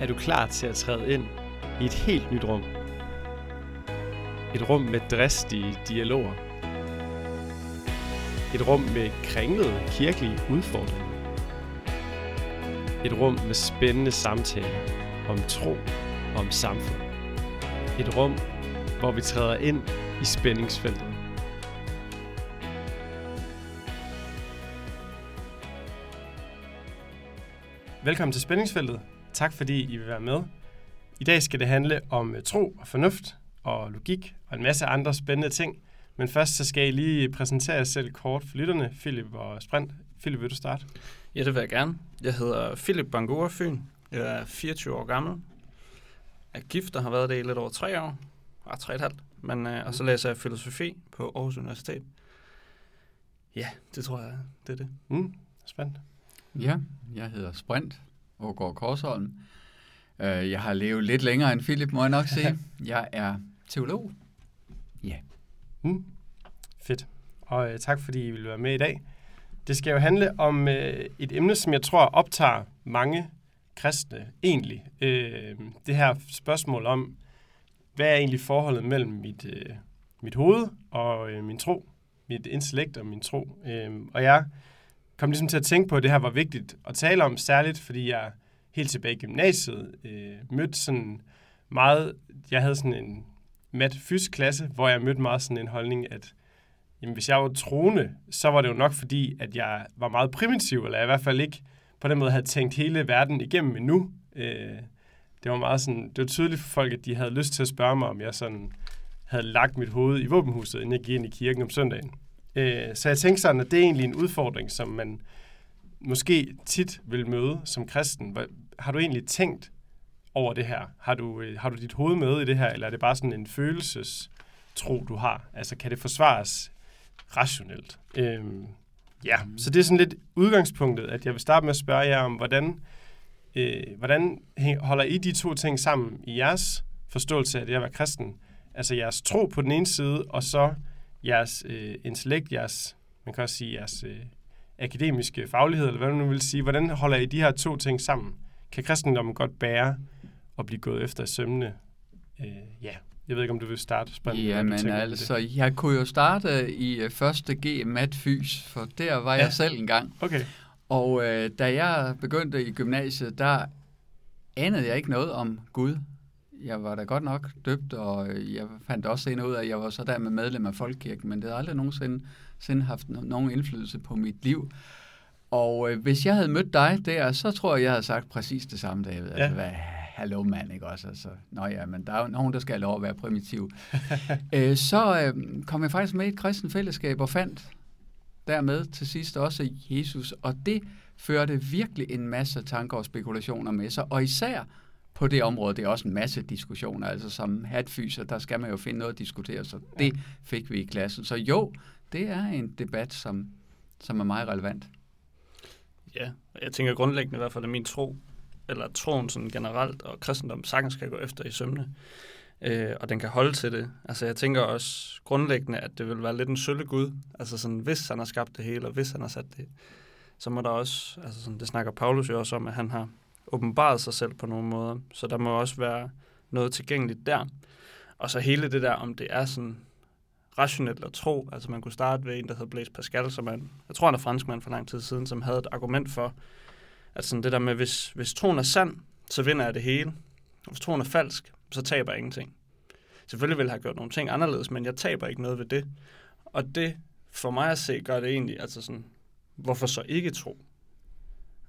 er du klar til at træde ind i et helt nyt rum. Et rum med dristige dialoger. Et rum med kringlede kirkelige udfordringer. Et rum med spændende samtaler om tro og om samfund. Et rum, hvor vi træder ind i spændingsfeltet. Velkommen til Spændingsfeltet. Tak fordi I vil være med. I dag skal det handle om øh, tro og fornuft og logik og en masse andre spændende ting. Men først så skal I lige præsentere jer selv kort for lytterne. Philip og Sprint. Philip, vil du starte? Ja, det vil jeg gerne. Jeg hedder Philip Bangura Fyn. Jeg er 24 år gammel. Jeg er gift og har været det i lidt over tre år. Ah, tre et halvt. Men, øh, og så læser jeg filosofi på Aarhus Universitet. Ja, det tror jeg, det er det. Mm, spændt. Ja, jeg hedder Sprint Ågaard Korsholm. Øh, jeg har levet lidt længere end Philip, må jeg nok sige. Jeg er teolog. Ja. Mm. Fedt. Og øh, tak fordi I vil være med i dag. Det skal jo handle om øh, et emne, som jeg tror optager mange kristne egentlig. Øh, det her spørgsmål om, hvad er egentlig forholdet mellem mit, øh, mit hoved og øh, min tro, mit intellekt og min tro. Øh, og jeg kom ligesom til at tænke på, at det her var vigtigt at tale om, særligt fordi jeg helt tilbage i gymnasiet øh, mødte sådan meget, jeg havde sådan en mat fysisk klasse, hvor jeg mødte meget sådan en holdning, at jamen, hvis jeg var troende, så var det jo nok fordi, at jeg var meget primitiv, eller jeg i hvert fald ikke på den måde havde tænkt hele verden igennem endnu. Øh, det var meget sådan, det var tydeligt for folk, at de havde lyst til at spørge mig, om jeg sådan havde lagt mit hoved i våbenhuset, inden jeg gik ind i kirken om søndagen. Øh, så jeg tænkte sådan, at det er egentlig en udfordring, som man måske tit vil møde som kristen. Har du egentlig tænkt over det her? Har du, øh, har du dit hoved med i det her, eller er det bare sådan en følelsestro, du har? Altså, kan det forsvares rationelt? Øhm, ja, så det er sådan lidt udgangspunktet, at jeg vil starte med at spørge jer om, hvordan, øh, hvordan holder I de to ting sammen i jeres forståelse af det at være kristen? Altså jeres tro på den ene side, og så jeres øh, intellekt, jeres, man kan også sige jeres øh, akademiske faglighed, eller hvad man nu vil sige. Hvordan holder I de her to ting sammen? Kan kristendommen godt bære at blive gået efter i sømne? Øh, ja, jeg ved ikke, om du vil starte. Spændende, ja, men altså, det. jeg kunne jo starte i øh, første G mat fys, for der var ja. jeg selv engang. Okay. Og øh, da jeg begyndte i gymnasiet, der anede jeg ikke noget om Gud jeg var da godt nok døbt, og jeg fandt også senere ud af, at jeg var så der med medlem af Folkekirken, men det havde aldrig nogensinde sinde haft nogen indflydelse på mit liv. Og øh, hvis jeg havde mødt dig der, så tror jeg, jeg havde sagt præcis det samme, David. Ja. Altså, hvad, hallo mand, ikke også? Altså, nå ja, men der er jo nogen, der skal have lov at være primitiv. øh, så øh, kom jeg faktisk med i et kristen fællesskab og fandt dermed til sidst også Jesus, og det førte virkelig en masse tanker og spekulationer med sig, og især på det område. Det er også en masse diskussioner. Altså som hatfyser, der skal man jo finde noget at diskutere, så det ja. fik vi i klassen. Så jo, det er en debat, som, som er meget relevant. Ja, jeg tænker grundlæggende i hvert fald, at min tro, eller troen sådan generelt, og kristendom sagtens kan gå efter i sømne, øh, og den kan holde til det. Altså jeg tænker også grundlæggende, at det vil være lidt en sølle Gud. Altså sådan, hvis han har skabt det hele, og hvis han har sat det, så må der også, altså sådan, det snakker Paulus jo også om, at han har åbenbaret sig selv på nogle måder. Så der må også være noget tilgængeligt der. Og så hele det der, om det er sådan rationelt at tro. Altså man kunne starte ved en, der hedder Blaise Pascal, som er, jeg tror han er franskmand for lang tid siden, som havde et argument for, at sådan det der med, hvis, hvis troen er sand, så vinder jeg det hele. Hvis troen er falsk, så taber jeg ingenting. Selvfølgelig ville jeg have gjort nogle ting anderledes, men jeg taber ikke noget ved det. Og det, for mig at se, gør det egentlig, altså sådan, hvorfor så ikke tro?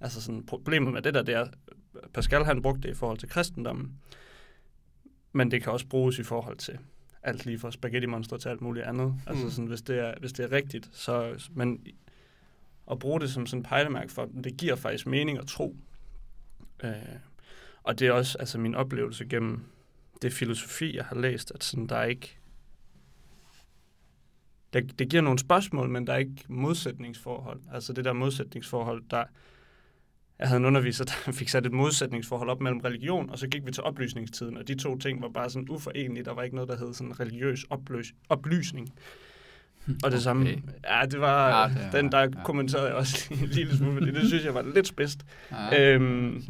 Altså sådan, problemet med det der, det er, Pascal han brugte det i forhold til kristendommen, men det kan også bruges i forhold til alt lige fra spaghetti monster til alt muligt andet. Mm. Altså sådan, hvis det er, hvis det er rigtigt, så, men at bruge det som sådan pejlemærke for, det giver faktisk mening at tro. Øh, og det er også altså min oplevelse gennem det filosofi, jeg har læst, at sådan, der er ikke det, det giver nogle spørgsmål, men der er ikke modsætningsforhold. Altså det der modsætningsforhold, der, jeg havde en underviser, der fik sat et modsætningsforhold op mellem religion, og så gik vi til oplysningstiden, og de to ting var bare sådan uforenelige. Der var ikke noget, der hed sådan religiøs opløs, oplysning. Og det okay. samme, ja, det var ja, det, den, der ja. kommenterede jeg også en lille smule, fordi det synes jeg var lidt spidst. Ja, øhm,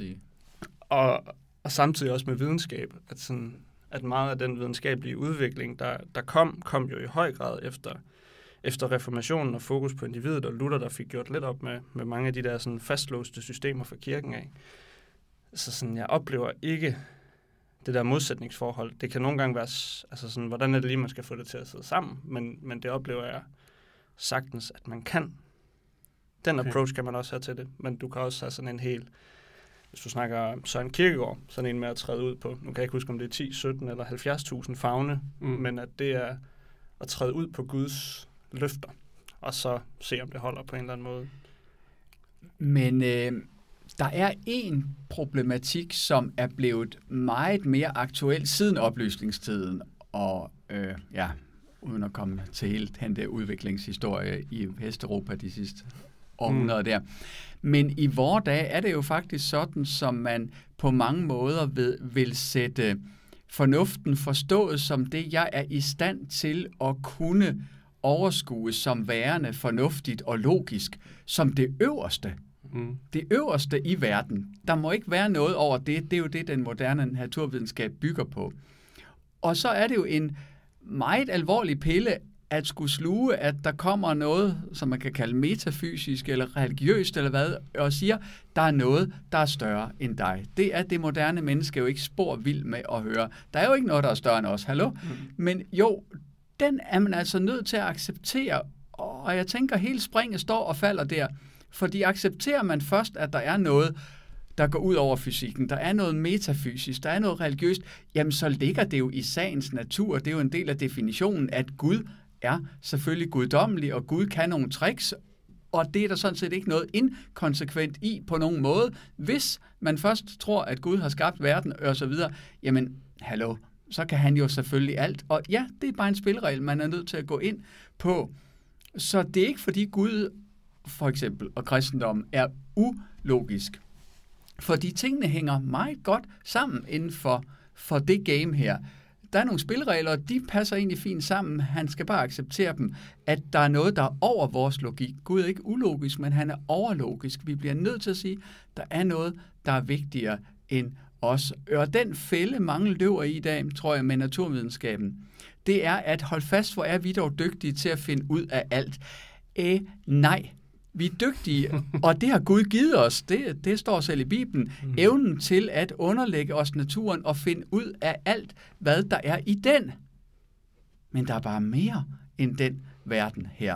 og, og samtidig også med videnskab, at, sådan, at meget af den videnskabelige udvikling, der, der kom, kom jo i høj grad efter, efter reformationen og fokus på individet, og Luther, der fik gjort lidt op med, med mange af de der sådan fastlåste systemer for kirken af. Så sådan, jeg oplever ikke det der modsætningsforhold. Det kan nogle gange være, altså sådan, hvordan er det lige, man skal få det til at sidde sammen, men, men det oplever jeg sagtens, at man kan. Den okay. approach kan man også have til det, men du kan også have sådan en helt, hvis du snakker Søren Kierkegaard, sådan en med at træde ud på, nu kan jeg ikke huske, om det er 10, 17 eller 70.000 fagne, mm. men at det er at træde ud på Guds løfter, og så se, om det holder på en eller anden måde. Men øh, der er en problematik, som er blevet meget mere aktuel siden oplysningstiden, og øh, ja, uden at komme til helt den der udviklingshistorie i Vesteuropa de sidste århundreder mm. der. Men i vores dag er det jo faktisk sådan, som man på mange måder vil, vil sætte fornuften forstået som det, jeg er i stand til at kunne overskue som værende fornuftigt og logisk, som det øverste. Mm. Det øverste i verden. Der må ikke være noget over det. Det er jo det, den moderne naturvidenskab bygger på. Og så er det jo en meget alvorlig pille at skulle sluge, at der kommer noget, som man kan kalde metafysisk eller religiøst eller hvad, og siger, der er noget, der er større end dig. Det er det moderne menneske jo ikke spor vild med at høre. Der er jo ikke noget, der er større end os, hallo? Mm. Men jo, den er man altså nødt til at acceptere, og jeg tænker, hele springet står og falder der. Fordi accepterer man først, at der er noget, der går ud over fysikken, der er noget metafysisk, der er noget religiøst, jamen så ligger det jo i sagens natur. Det er jo en del af definitionen, at Gud er selvfølgelig guddommelig, og Gud kan nogle tricks, og det er der sådan set ikke noget inkonsekvent i på nogen måde. Hvis man først tror, at Gud har skabt verden og så videre, jamen, hallo, så kan han jo selvfølgelig alt. Og ja, det er bare en spilregel, man er nødt til at gå ind på. Så det er ikke fordi Gud for eksempel, og kristendommen er ulogisk. Fordi tingene hænger meget godt sammen inden for, for det game her. Der er nogle spilregler, og de passer egentlig fint sammen. Han skal bare acceptere dem, at der er noget, der er over vores logik. Gud er ikke ulogisk, men han er overlogisk. Vi bliver nødt til at sige, at der er noget, der er vigtigere end os. Og den fælde, mange løber i i dag, tror jeg, med naturvidenskaben, det er at holde fast, hvor er vi dog dygtige til at finde ud af alt. Æh, nej, vi er dygtige, og det har Gud givet os, det, det står selv i Bibelen, mm. evnen til at underlægge os naturen og finde ud af alt, hvad der er i den. Men der er bare mere end den verden her.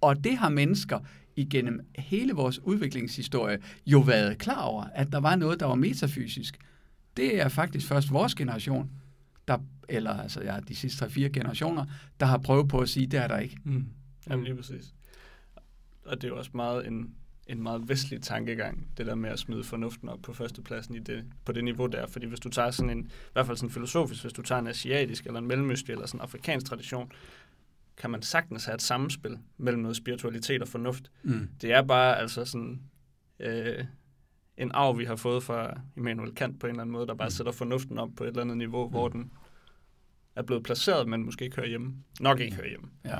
Og det har mennesker igennem hele vores udviklingshistorie jo været klar over, at der var noget, der var metafysisk. Det er faktisk først vores generation, der, eller altså ja, de sidste 3-4 generationer, der har prøvet på at sige, det er der ikke. Mm. Jamen lige præcis og det er jo også meget en, en meget vestlig tankegang, det der med at smide fornuften op på førstepladsen i det, på det niveau der. Fordi hvis du tager sådan en, i hvert fald sådan filosofisk, hvis du tager en asiatisk eller en mellemøstlig eller sådan en afrikansk tradition, kan man sagtens have et samspil mellem noget spiritualitet og fornuft. Mm. Det er bare altså sådan øh, en arv, vi har fået fra Immanuel Kant på en eller anden måde, der bare mm. sætter fornuften op på et eller andet niveau, mm. hvor den er blevet placeret, men måske ikke hører hjemme. Nok ikke hører hjemme. Ja.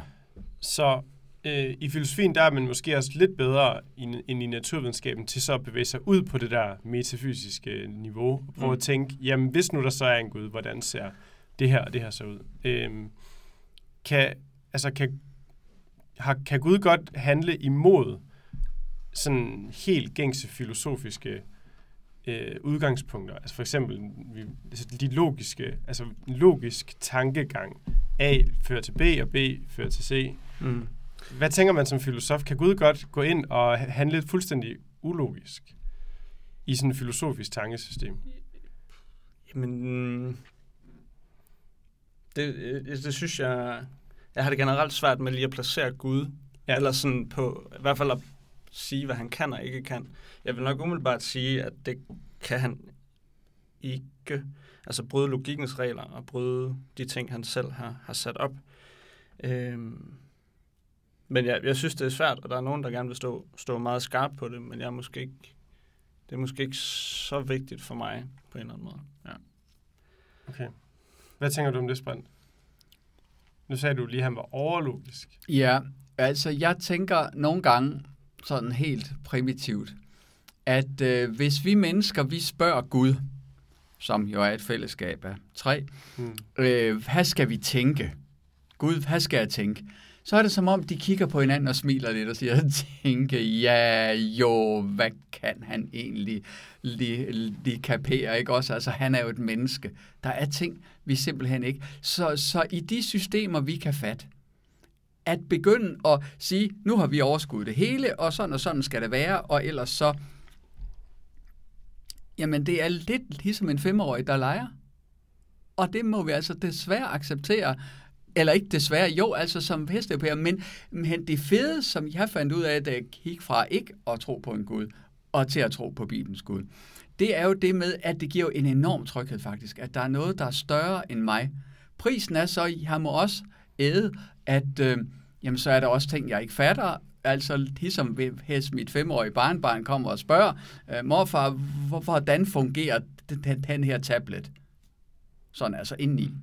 Så øh, i filosofien, der er man måske også lidt bedre end i naturvidenskaben til så at bevæge sig ud på det der metafysiske niveau og prøve mm. at tænke, jamen hvis nu der så er en Gud, hvordan ser det her og det her så ud? Øh, kan, altså, kan, har, kan Gud godt handle imod sådan helt gængse filosofiske øh, udgangspunkter? Altså for eksempel vi, altså de logiske, altså logisk tankegang. A fører til B, og B fører til C. Mm. Hvad tænker man som filosof? Kan Gud godt gå ind og handle fuldstændig ulogisk i sådan et filosofisk tankesystem? Jamen, det, det, det synes jeg... Jeg har det generelt svært med lige at placere Gud, ja. eller sådan på, i hvert fald at sige, hvad han kan og ikke kan. Jeg vil nok umiddelbart sige, at det kan han ikke. Altså bryde logikkens regler og bryde de ting, han selv har, har sat op. Øhm, men jeg, jeg synes, det er svært, og der er nogen, der gerne vil stå, stå meget skarpt på det, men jeg er måske ikke, det er måske ikke så vigtigt for mig på en eller anden måde. Ja. Okay. Hvad tænker du om det, Sprint? Nu sagde du lige, at han var overlogisk. Ja, altså jeg tænker nogle gange sådan helt primitivt, at øh, hvis vi mennesker, vi spørger Gud, som jo er et fællesskab af tre. Mm. Øh, hvad skal vi tænke? Gud, hvad skal jeg tænke? Så er det som om, de kigger på hinanden og smiler lidt og siger, tænke, ja, jo, hvad kan han egentlig lige, lige kapere, ikke også? Altså, han er jo et menneske. Der er ting, vi simpelthen ikke. Så, så i de systemer, vi kan fatte, at begynde at sige, nu har vi overskuddet det hele, og sådan og sådan skal det være, og ellers så, jamen det er lidt ligesom en femårig, der leger. Og det må vi altså desværre acceptere, eller ikke desværre, jo, altså som vesteuropæer, men, men det fede, som jeg fandt ud af, da jeg gik fra ikke at tro på en Gud, og til at tro på Bibelens Gud, det er jo det med, at det giver en enorm tryghed faktisk, at der er noget, der er større end mig. Prisen er så, at jeg må også æde, at øh, jamen, så er der også ting, jeg ikke fatter, altså ligesom hvis mit femårige barnbarn kommer og spørger, øh, morfar, hvordan fungerer den, den her tablet? Sådan altså indeni.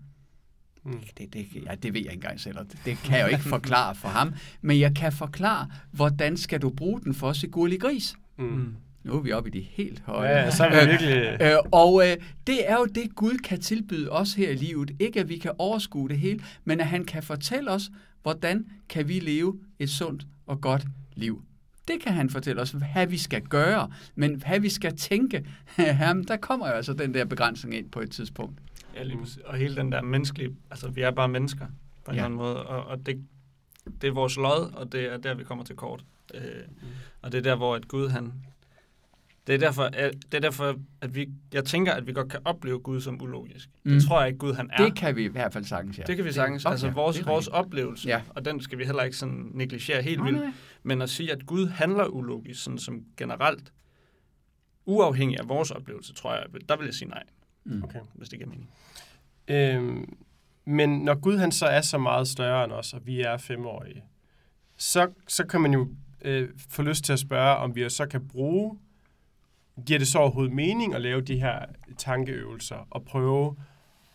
Mm. Det, det, ja, det ved jeg ikke engang selv, det, det kan jeg jo ikke forklare for ham, men jeg kan forklare, hvordan skal du bruge den for Sigurli Gris? Mm. mm. Nu er vi oppe i de helt høje. Ja, så er vi virkelig... øh, og øh, det er jo det, Gud kan tilbyde os her i livet. Ikke at vi kan overskue det hele, men at han kan fortælle os, hvordan kan vi leve et sundt og godt liv. Det kan han fortælle os, hvad vi skal gøre, men hvad vi skal tænke, jamen, der kommer jo altså den der begrænsning ind på et tidspunkt. Ja, lige. Og hele den der menneskelige, altså vi er bare mennesker på en ja. eller anden måde, og, og det, det er vores lod, og det er der, vi kommer til kort. Øh, mm. Og det er der, hvor at Gud, han, det er derfor, at, det er derfor at vi, jeg tænker, at vi godt kan opleve Gud som ulogisk. Mm. Det tror jeg ikke, Gud han er. Det kan vi i hvert fald sagtens, ja. Det kan vi sagtens. Det, okay, altså vores, vores oplevelse, ja. og den skal vi heller ikke sådan negligere helt vildt. Men at sige, at Gud handler ulogisk, sådan som generelt, uafhængig af vores oplevelse, tror jeg, der vil jeg sige nej. Mm. Okay. Hvis det giver mening. Øhm, men når Gud han så er så meget større end os, og vi er femårige, så, så kan man jo øh, få lyst til at spørge, om vi så kan bruge giver det så overhovedet mening at lave de her tankeøvelser og prøve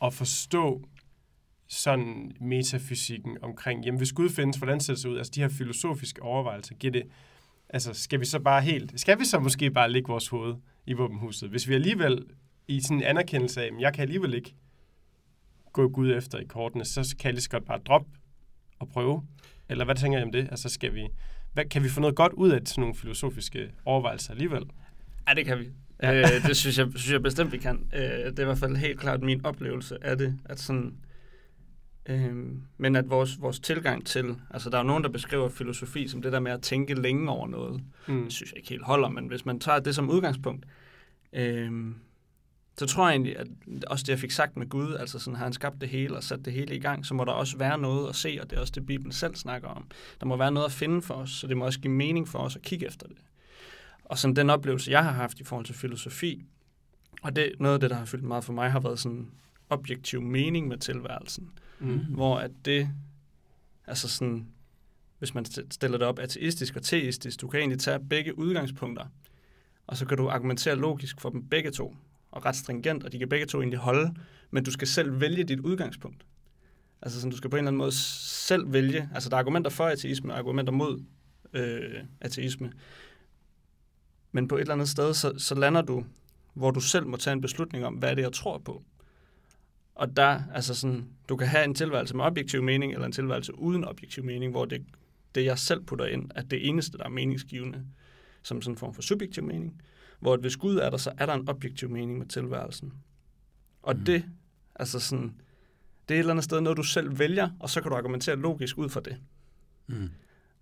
at forstå sådan metafysikken omkring, jamen hvis Gud findes, hvordan ser det ud? Altså de her filosofiske overvejelser, giver det, altså skal vi så bare helt, skal vi så måske bare lægge vores hoved i våbenhuset? Hvis vi alligevel i sådan en anerkendelse af, at jeg kan alligevel ikke gå Gud efter i kortene, så kan jeg lige så godt bare droppe og prøve. Eller hvad tænker I om det? Altså skal vi, hvad, kan vi få noget godt ud af sådan nogle filosofiske overvejelser alligevel? Ja, det kan vi. Ja. Øh, det synes jeg, synes jeg bestemt, vi kan. Øh, det er i hvert fald helt klart min oplevelse af det. At sådan, øh, men at vores, vores tilgang til... Altså, der er jo nogen, der beskriver filosofi som det der med at tænke længe over noget. Mm. Det synes jeg ikke helt holder, men hvis man tager det som udgangspunkt, øh, så tror jeg egentlig, at også det, jeg fik sagt med Gud, altså sådan, har han skabt det hele og sat det hele i gang, så må der også være noget at se, og det er også det, Bibelen selv snakker om. Der må være noget at finde for os, så det må også give mening for os at kigge efter det. Og sådan den oplevelse, jeg har haft i forhold til filosofi, og det, noget af det, der har fyldt meget for mig, har været sådan objektiv mening med tilværelsen. Mm. Hvor at det, altså sådan, hvis man stiller det op ateistisk og teistisk, du kan egentlig tage begge udgangspunkter, og så kan du argumentere logisk for dem begge to, og ret stringent, og de kan begge to egentlig holde, men du skal selv vælge dit udgangspunkt. Altså sådan, du skal på en eller anden måde selv vælge, altså der er argumenter for ateisme og argumenter mod øh, ateisme, men på et eller andet sted, så, så lander du, hvor du selv må tage en beslutning om, hvad er det, jeg tror på. Og der, altså sådan, du kan have en tilværelse med objektiv mening, eller en tilværelse uden objektiv mening, hvor det, det jeg selv putter ind, at det eneste, der er meningsgivende, som sådan en form for subjektiv mening. Hvor at hvis Gud er der, så er der en objektiv mening med tilværelsen. Og mm. det, altså sådan, det er et eller andet sted noget, du selv vælger, og så kan du argumentere logisk ud fra det. Mm.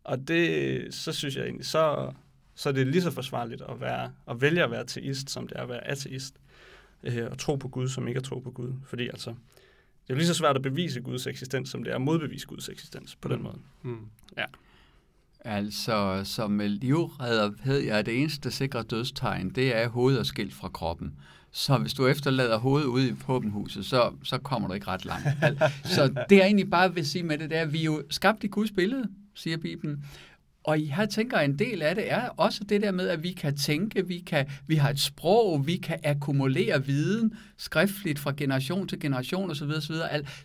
Og det, så synes jeg egentlig, så, så er det lige så forsvarligt at, være, at vælge at være ateist, som det er at være ateist. Øh, og tro på Gud, som ikke at tro på Gud. Fordi altså, det er lige så svært at bevise Guds eksistens, som det er at modbevise Guds eksistens på mm. den måde. Mm. Ja. Altså, som livredder ved jeg, at det eneste sikre dødstegn, det er hovedet skilt fra kroppen. Så hvis du efterlader hovedet ude i våbenhuset, så, så kommer du ikke ret langt. så det jeg egentlig bare vil sige med det, det er, at vi er jo skabt i Guds billede, siger Bibelen og jeg tænker, at en del af det er også det der med, at vi kan tænke, vi, kan, vi har et sprog, vi kan akkumulere viden skriftligt fra generation til generation osv. osv.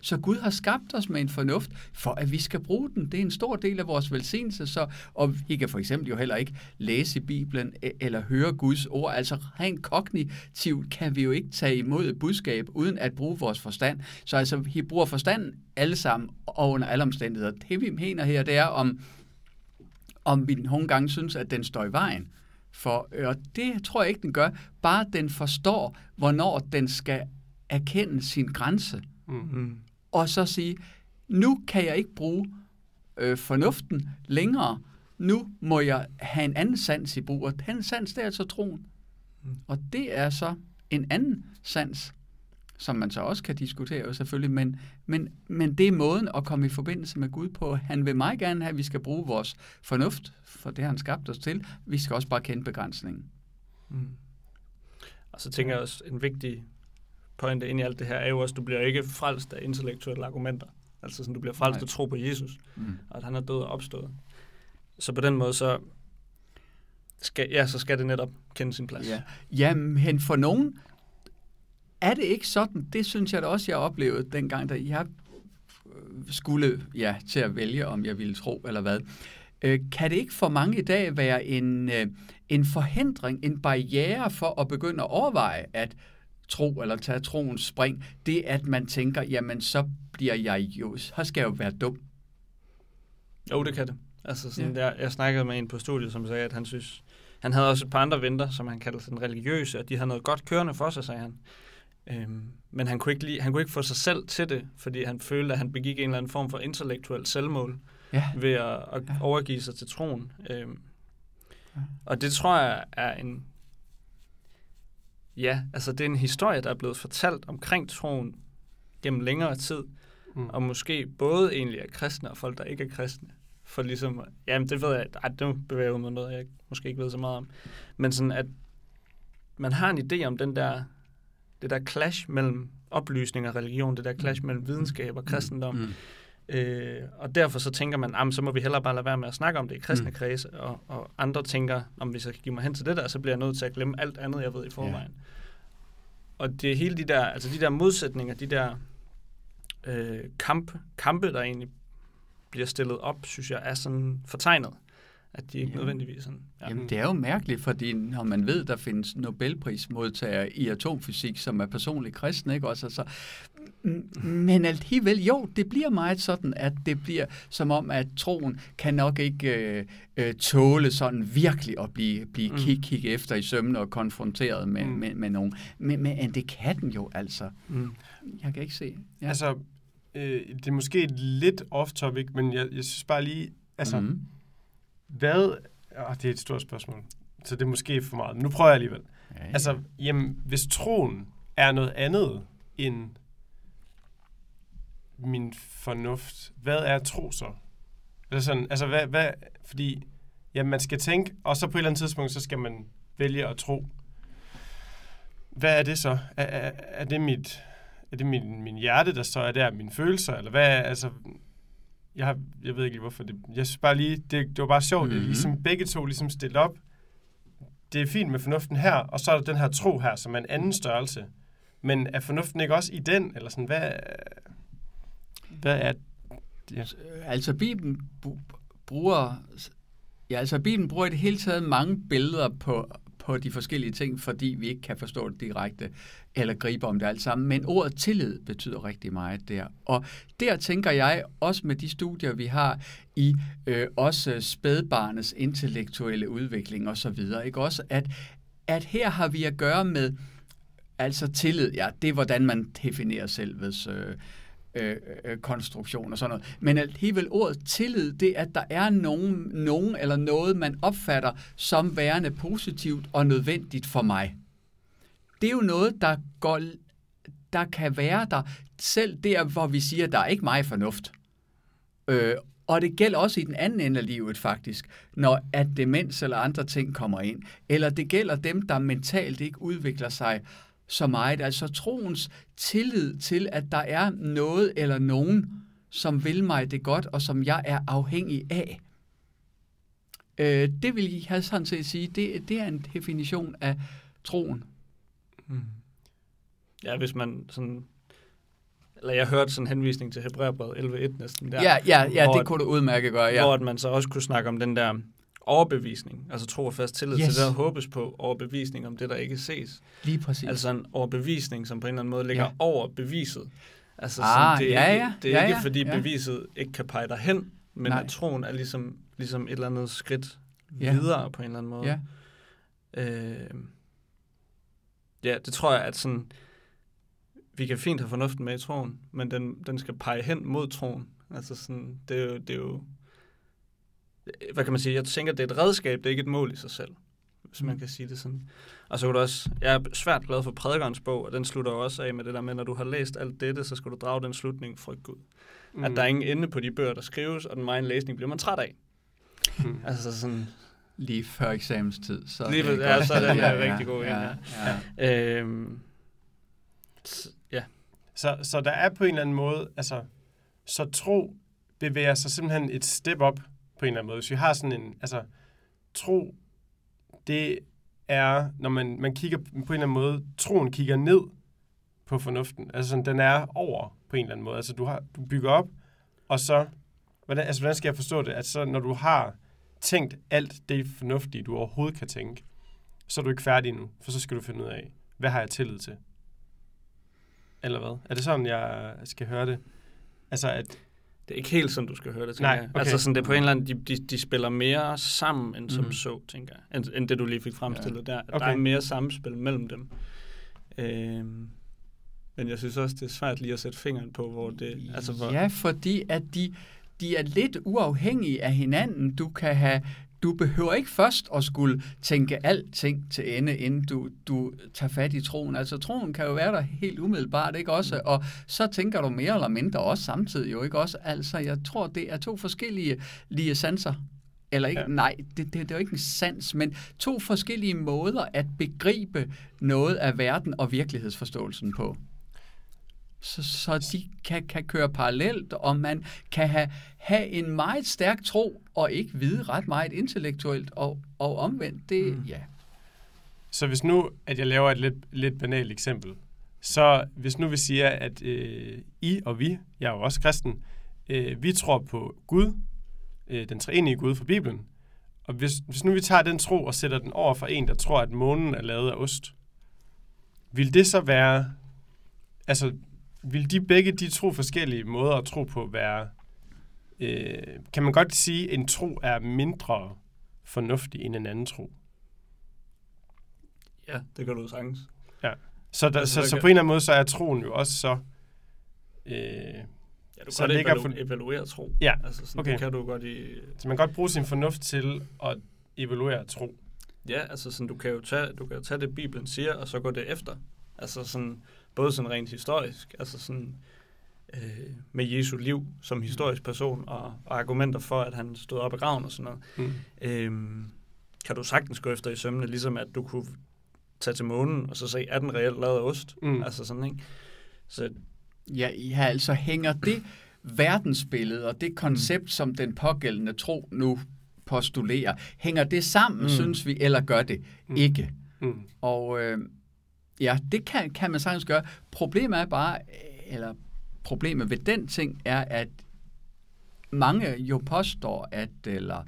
Så Gud har skabt os med en fornuft, for at vi skal bruge den. Det er en stor del af vores velsignelse. Så, og vi kan for eksempel jo heller ikke læse Bibelen e, eller høre Guds ord. Altså rent kognitivt kan vi jo ikke tage imod et budskab uden at bruge vores forstand. Så altså, vi bruger forstanden alle sammen og under alle omstændigheder. Det vi mener her, det er om om vi nogle gange synes, at den står i vejen. For, og det tror jeg ikke, den gør. Bare den forstår, hvornår den skal erkende sin grænse. Mm. Og så sige, nu kan jeg ikke bruge øh, fornuften længere. Nu må jeg have en anden sans i brug. Og den sans, det er altså troen. Mm. Og det er så en anden sans, som man så også kan diskutere jo selvfølgelig, men, men, men det er måden at komme i forbindelse med Gud på. Han vil meget gerne have, at vi skal bruge vores fornuft, for det har han skabt os til. Vi skal også bare kende begrænsningen. Mm. Og så tænker jeg også, en vigtig pointe ind i alt det her er jo også, at du bliver ikke frelst af intellektuelle argumenter. Altså sådan, du bliver frelst af tro på Jesus, mm. og at han er død og opstået. Så på den måde, så skal, ja, så skal det netop kende sin plads. Ja. Jamen, for nogen, er det ikke sådan? Det synes jeg da også, jeg oplevede dengang, da jeg øh, skulle ja, til at vælge, om jeg ville tro eller hvad. Øh, kan det ikke for mange i dag være en, øh, en forhindring, en barriere for at begynde at overveje at tro eller tage troens spring, det at man tænker, jamen så bliver jeg jo, så skal jeg jo være dum. Jo, det kan det. Altså sådan, ja. jeg, jeg snakkede med en på studiet, som sagde, at han synes, han havde også et par andre venter, som han kaldte den religiøse, og de havde noget godt kørende for sig, sagde han. Øhm, men han kunne, ikke lide, han kunne ikke få sig selv til det, fordi han følte, at han begik en eller anden form for intellektuel selvmål ja. ved at, at ja. overgive sig til troen. Øhm, ja. Og det tror jeg er en... Ja, altså det er en historie, der er blevet fortalt omkring troen gennem længere tid, mm. og måske både egentlig er kristne og folk, der ikke er kristne. For ligesom, jamen det ved jeg, ej, det bevæger mig noget, jeg måske ikke ved så meget om. Men sådan, at man har en idé om den der det der clash mellem oplysning og religion, det der clash mellem mm. videnskab og mm. kristendom. Mm. Øh, og derfor så tænker man, at så må vi hellere bare lade være med at snakke om det i kristne mm. kredse, og, og andre tænker, om hvis jeg kan give mig hen til det der, så bliver jeg nødt til at glemme alt andet, jeg ved i forvejen. Yeah. Og det er hele de der, altså de der modsætninger, de der øh, kamp, kampe, der egentlig bliver stillet op, synes jeg er sådan fortegnet at de ikke Jamen. nødvendigvis sådan... Ja. Jamen, det er jo mærkeligt, fordi når man ved, der findes Nobelprismodtagere i atomfysik, som er personligt kristne, ikke også? Altså, men alligevel, jo, det bliver meget sådan, at det bliver som om, at troen kan nok ikke øh, øh, tåle sådan virkelig at blive, blive mm. kig, kig efter i sømne og konfronteret med, mm. med, med nogen. Men, men det kan den jo altså. Mm. Jeg kan ikke se. Ja. Altså, øh, det er måske lidt off-topic, men jeg, jeg synes bare lige, altså... Mm hvad... Oh, det er et stort spørgsmål, så det er måske for meget. Men nu prøver jeg alligevel. Ja, ja. Altså, jamen, hvis troen er noget andet end min fornuft, hvad er tro så? Eller sådan, altså, hvad, hvad, fordi jamen, man skal tænke, og så på et eller andet tidspunkt, så skal man vælge at tro. Hvad er det så? Er, er, er det mit, er det min, min hjerte, der så er der, mine følelser, eller hvad altså, jeg, har, jeg ved ikke lige, hvorfor det... Jeg synes bare lige, det, det var bare sjovt, mm-hmm. at mhm. ligesom begge to ligesom stille op. Det er fint med fornuften her, og så er der den her tro her, som er en anden størrelse. Men er fornuften ikke også i den? Eller sådan, hvad, hvad er det? Altså, Bibelen bruger... Ja, altså, Bibelen bruger i det hele taget mange billeder på, på de forskellige ting, fordi vi ikke kan forstå det direkte eller gribe om det alt sammen. Men ordet tillid betyder rigtig meget der. Og der tænker jeg også med de studier, vi har i øh, også spædbarnets intellektuelle udvikling osv., ikke også, at, at her har vi at gøre med altså tillid, ja, det er hvordan man definerer selvets øh, øh, øh, konstruktion og sådan noget. Men alligevel ordet tillid, det er, at der er nogen, nogen eller noget, man opfatter som værende positivt og nødvendigt for mig. Det er jo noget, der, går, der kan være der, selv der, hvor vi siger, at der er ikke meget fornuft. Øh, og det gælder også i den anden ende af livet faktisk, når at demens eller andre ting kommer ind. Eller det gælder dem, der mentalt ikke udvikler sig så meget. Altså troens tillid til, at der er noget eller nogen, som vil mig det godt, og som jeg er afhængig af. Øh, det vil jeg sådan set sige, det, det er en definition af troen. Mm. Ja, hvis man sådan... Eller jeg hørte sådan en henvisning til Hebræerbrevet 11.1 næsten der. Ja, ja, ja hvor, det kunne du udmærket gøre, ja. Hvor at man så også kunne snakke om den der overbevisning, altså tro og fast tillid yes. Til det, der håbes på, overbevisning om det, der ikke ses. Lige præcis. Altså en overbevisning, som på en eller anden måde ligger Ja. over beviset. Altså Ah, sådan, det er, ja, ikke, ja, det er ja, ikke, ja, fordi ja. beviset ikke kan pege dig hen, men Nej. at troen er ligesom, ligesom et eller andet skridt Ja. videre på en eller anden måde. Ja. Øh, ja, det tror jeg, at sådan, vi kan fint have fornuften med i troen, men den, den skal pege hen mod troen. Altså sådan, det er jo, det er jo hvad kan man sige, jeg tænker, det er et redskab, det er ikke et mål i sig selv, hvis man Mm. kan sige det sådan. Og så kan du også, jeg er svært glad for prædikernes bog, og den slutter jo også af med det der med, når du har læst alt dette, så skal du drage den slutning, frygt Gud. Mm. At der er ingen ende på de bøger, der skrives, og den meget læsning bliver man træt af. Mm. Altså sådan, Lige før eksamenstid. Så er Lige det ja, så er den der rigtig god en, ja. ja. ja. øhm, ja, Så, så der er på en eller anden måde, altså, så tro bevæger sig simpelthen et step op på en eller anden måde. Hvis vi har sådan en, altså, tro, det er, når man, man kigger på en eller anden måde, troen kigger ned på fornuften. Altså sådan, den er over på en eller anden måde. Altså du, har, du bygger op, og så, hvordan, altså, hvordan skal jeg forstå det? At så når du har tænkt alt det fornuftige, du overhovedet kan tænke, så er du ikke færdig nu, for så skal du finde ud af, hvad har jeg tillid til? Eller hvad? Er det sådan, jeg skal høre det? Altså, at, det er ikke helt sådan, du skal høre det, tænker Nej, jeg. okay. Altså sådan, det er på en eller anden, de, de, de spiller mere sammen end som Mhm. så, tænker jeg, end, end det, du lige fik fremstillet ja. der. Okay. Der er mere samspil mellem dem. Øhm, men jeg synes også, det er svært lige at sætte fingeren på, hvor det... Altså, hvor, Ja, fordi at de, de er lidt uafhængige af hinanden. Du kan have du behøver ikke først at skulle tænke alting til ende, inden du, du tager fat i troen. Altså troen kan jo være der helt umiddelbart, ikke også? Og så tænker du mere eller mindre også samtidig jo, ikke også? Altså, jeg tror, det er to forskellige lige sanser. Eller ikke, Ja. ja. nej, det, det, det er jo ikke en sans, men to forskellige måder at begribe noget af verden og virkelighedsforståelsen på. Så, så de kan, kan køre parallelt, og man kan have, have en meget stærk tro, og ikke vide ret meget intellektuelt, og, og omvendt, det, Mm. ja. så hvis nu, at jeg laver et lidt, lidt banalt eksempel, så hvis nu vi siger, at øh, I og vi, jeg er jo også kristen, øh, vi tror på Gud, øh, den treenige Gud fra Bibelen, og hvis, hvis nu vi tager den tro og sætter den over for en, der tror, at månen er lavet af ost, vil det så være, altså, vil de begge de to forskellige måder at tro på være, øh, kan man godt sige, at en tro er mindre fornuftig end en anden tro? ja, det kan du sagtens. Så, der, Altså, så, så kan- på en eller anden måde, så er troen jo også så... Øh, Ja, du Så kan godt ligger evalu- evaluere tro. Ja, Altså sådan, okay. det kan du godt i... så man kan godt bruge sin fornuft til at evaluere tro. Ja, altså sådan, du kan jo tage, du kan jo tage det, Bibelen siger, og så gå det efter. Altså sådan, både sådan rent historisk, altså sådan øh, med Jesu liv som historisk person, og, og argumenter for, at han stod op i graven og sådan noget. Mm. Øhm, kan du sagtens gå efter i sømne, ligesom at du kunne tage til månen, og så se, er den reelt lavet af ost? Mm. Altså sådan, ikke? Så Ja, ja, altså hænger det verdensbillede og det koncept, mm. som den pågældende tro nu postulerer, hænger det sammen, Mm. synes vi, eller gør det mm. ikke? Mm. Og øh, ja, det kan, kan man sagtens gøre. Problemet er bare, øh, eller problemet ved den ting er, at mange jo påstår, at, eller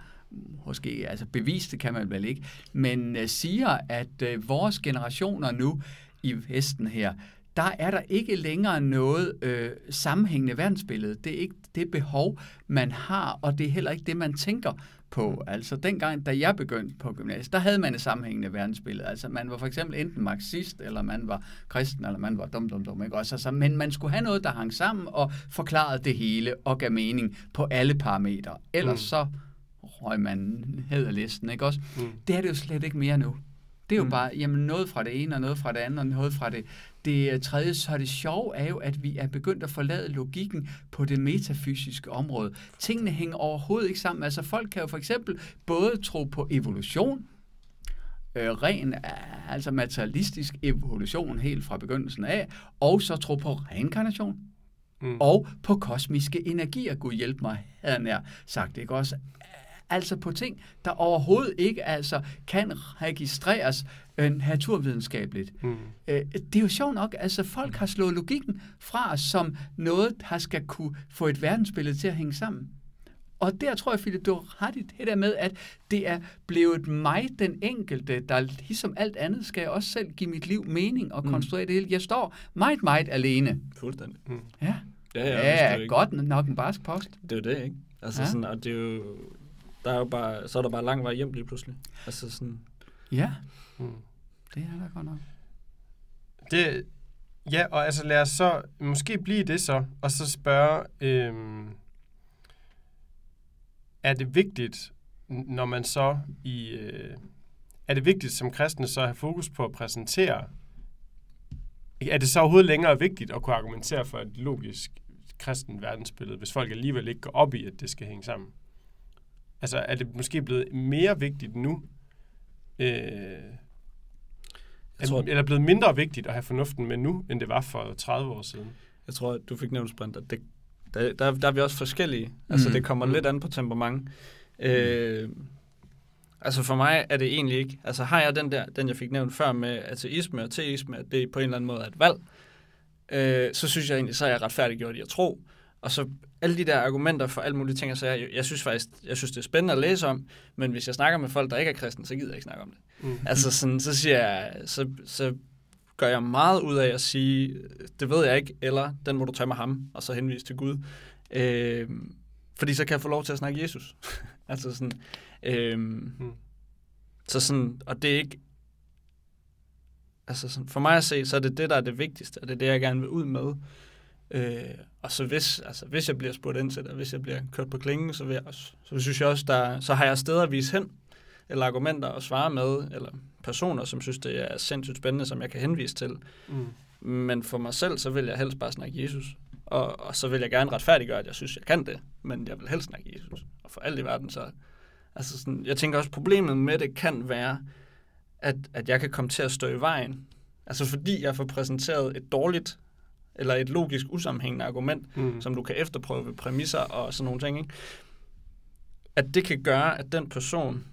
måske, altså bevist det kan man vel ikke, men øh, siger, at øh, vores generationer nu i Vesten her, der er der ikke længere noget øh, sammenhængende verdensbillede. Det er ikke det behov, man har, og det er heller ikke det, man tænker på. Altså dengang, da jeg begyndte på gymnasiet, der havde man et sammenhængende verdensbillede. Altså man var for eksempel enten marxist, eller man var kristen, eller man var dum, dum, dum. Ikke? Også, altså, men man skulle have noget, der hang sammen og forklarede det hele og gav mening på alle parametre. Ellers Mm. så røg man ned ad listen. Ikke? Også, Mm. det er det jo slet ikke mere nu. Det er jo Mm. bare jamen, noget fra det ene, og noget fra det andet, og noget fra det, det tredje. Så det sjove er jo, at vi er begyndt at forlade logikken på det metafysiske område. Tingene hænger overhovedet ikke sammen. Altså folk kan jo for eksempel både tro på evolution, øh, ren, øh, altså materialistisk evolution helt fra begyndelsen af, og så tro på reinkarnation, Mm. og på kosmiske energier. Gud hjælp mig, havde nær sagt, ikke også? Altså på ting, der overhovedet ikke altså kan registreres øh, naturvidenskabeligt. Mm. Øh, det er jo sjovt nok, altså folk har slået logikken fra os som noget, der skal kunne få et verdensbillede til at hænge sammen. Og der tror jeg, Philip, du har ret i det der med, at det er blevet mig, den enkelte, der ligesom alt andet, skal jeg også selv give mit liv mening og Mm. konstruere det hele. Jeg står meget, meget alene. Fuldstændig. Ja, Ja, ja, ja, ja godt nok en barsk post. Det er jo det, ikke? Altså ja. sådan, og det er jo, der er jo bare, så er der bare lang vej hjem lige pludselig. Altså sådan, Ja, Mm. det er der godt nok. Det, ja, og altså lad os så måske blive det så, og så spørge, øhm, er det vigtigt, når man så i, øh, er det vigtigt som kristne så at have fokus på at præsentere, er det så overhovedet længere vigtigt at kunne argumentere for et logisk kristen verdensbillede, hvis folk alligevel ikke går op i, at det skal hænge sammen? Altså er det måske blevet mere vigtigt nu, øh, jeg tror, eller blevet mindre vigtigt at have fornuften med nu, end det var for 30 år siden. jeg tror, at du fik nævnt sprint, at det, der, der, der er vi også forskellige. Altså Mm. det kommer Mm. lidt an på temperament. Øh, altså for mig er det egentlig ikke, altså har jeg den der, den jeg fik nævnt før med ateisme og teisme, at det på en eller anden måde er et valg, øh, så synes jeg egentlig, så er jeg retfærdiggjort i at tro. Og så alle de der argumenter for alle mulige ting, så jeg, jeg synes faktisk, jeg synes det er spændende at læse om, men hvis jeg snakker med folk, der ikke er kristne, så gider jeg ikke snakke om det. Mm. Altså sådan, så siger jeg, så, så gør jeg meget ud af at sige, det ved jeg ikke, eller den må du tage med ham, og så henvise til Gud. Øh, fordi så kan jeg få lov til at snakke Jesus. altså sådan, øh, Mm. så sådan, og det er ikke, altså sådan, for mig at se, så er det det, der er det vigtigste, og det er det, jeg gerne vil ud med. Øh, og så hvis, altså, hvis jeg bliver spurgt ind til det, hvis jeg bliver kørt på klingen, så, vil jeg også, så synes jeg også, der, så har jeg steder at vise hen, eller argumenter at svare med, eller personer, som synes, det er sindssygt spændende, som jeg kan henvise til. Mm. Men for mig selv, så vil jeg helst bare snakke Jesus. Og, og så vil jeg gerne retfærdiggøre, at jeg synes, jeg kan det. Men jeg vil helst snakke Jesus. Og for alt i verden, så... Altså sådan, jeg tænker også, problemet med det kan være, at, at jeg kan komme til at stå i vejen. Altså fordi jeg får præsenteret et dårligt, eller et logisk usammenhængende argument, Mm. som du kan efterprøve ved præmisser og sådan nogle ting, ikke? at det kan gøre, at den person,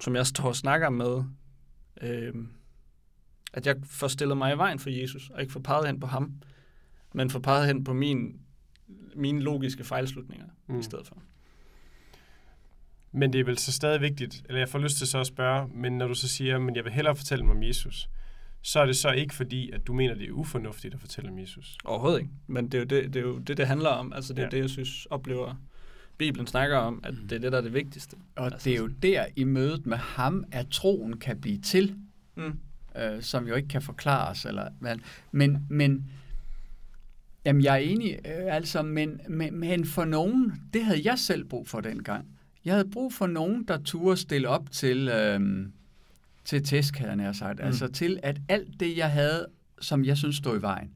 som jeg står og snakker med, øh, at jeg får stillet mig i vejen for Jesus, og ikke får peget hen på ham, men får peget hen på min, mine logiske fejlslutninger mm. I stedet for. Men det er vel så stadig vigtigt, eller jeg får lyst til så at spørge, men når du så siger, men jeg vil hellere fortælle dem om Jesus, så er det så ikke fordi, at du mener, det er ufornuftigt at fortælle om Jesus. Overhovedet ikke. Men det er jo det, det, er jo det, det handler om. Altså det er Ja. det, jeg synes, oplever, Bibelen snakker om, at det er det, der er det vigtigste. Og Altså det er jo der i mødet med ham, at troen kan blive til. Mm. øh, som jo ikke kan forklares. Eller, men, men, men jamen, jeg er enig, øh, altså, men, men, men for nogen, det havde jeg selv brug for dengang. Jeg havde brug for nogen, der turde stille op til, øh, til tæsk, havde jeg nær sagt. Mm. Altså til, at alt det, jeg havde, som jeg synes stod i vejen,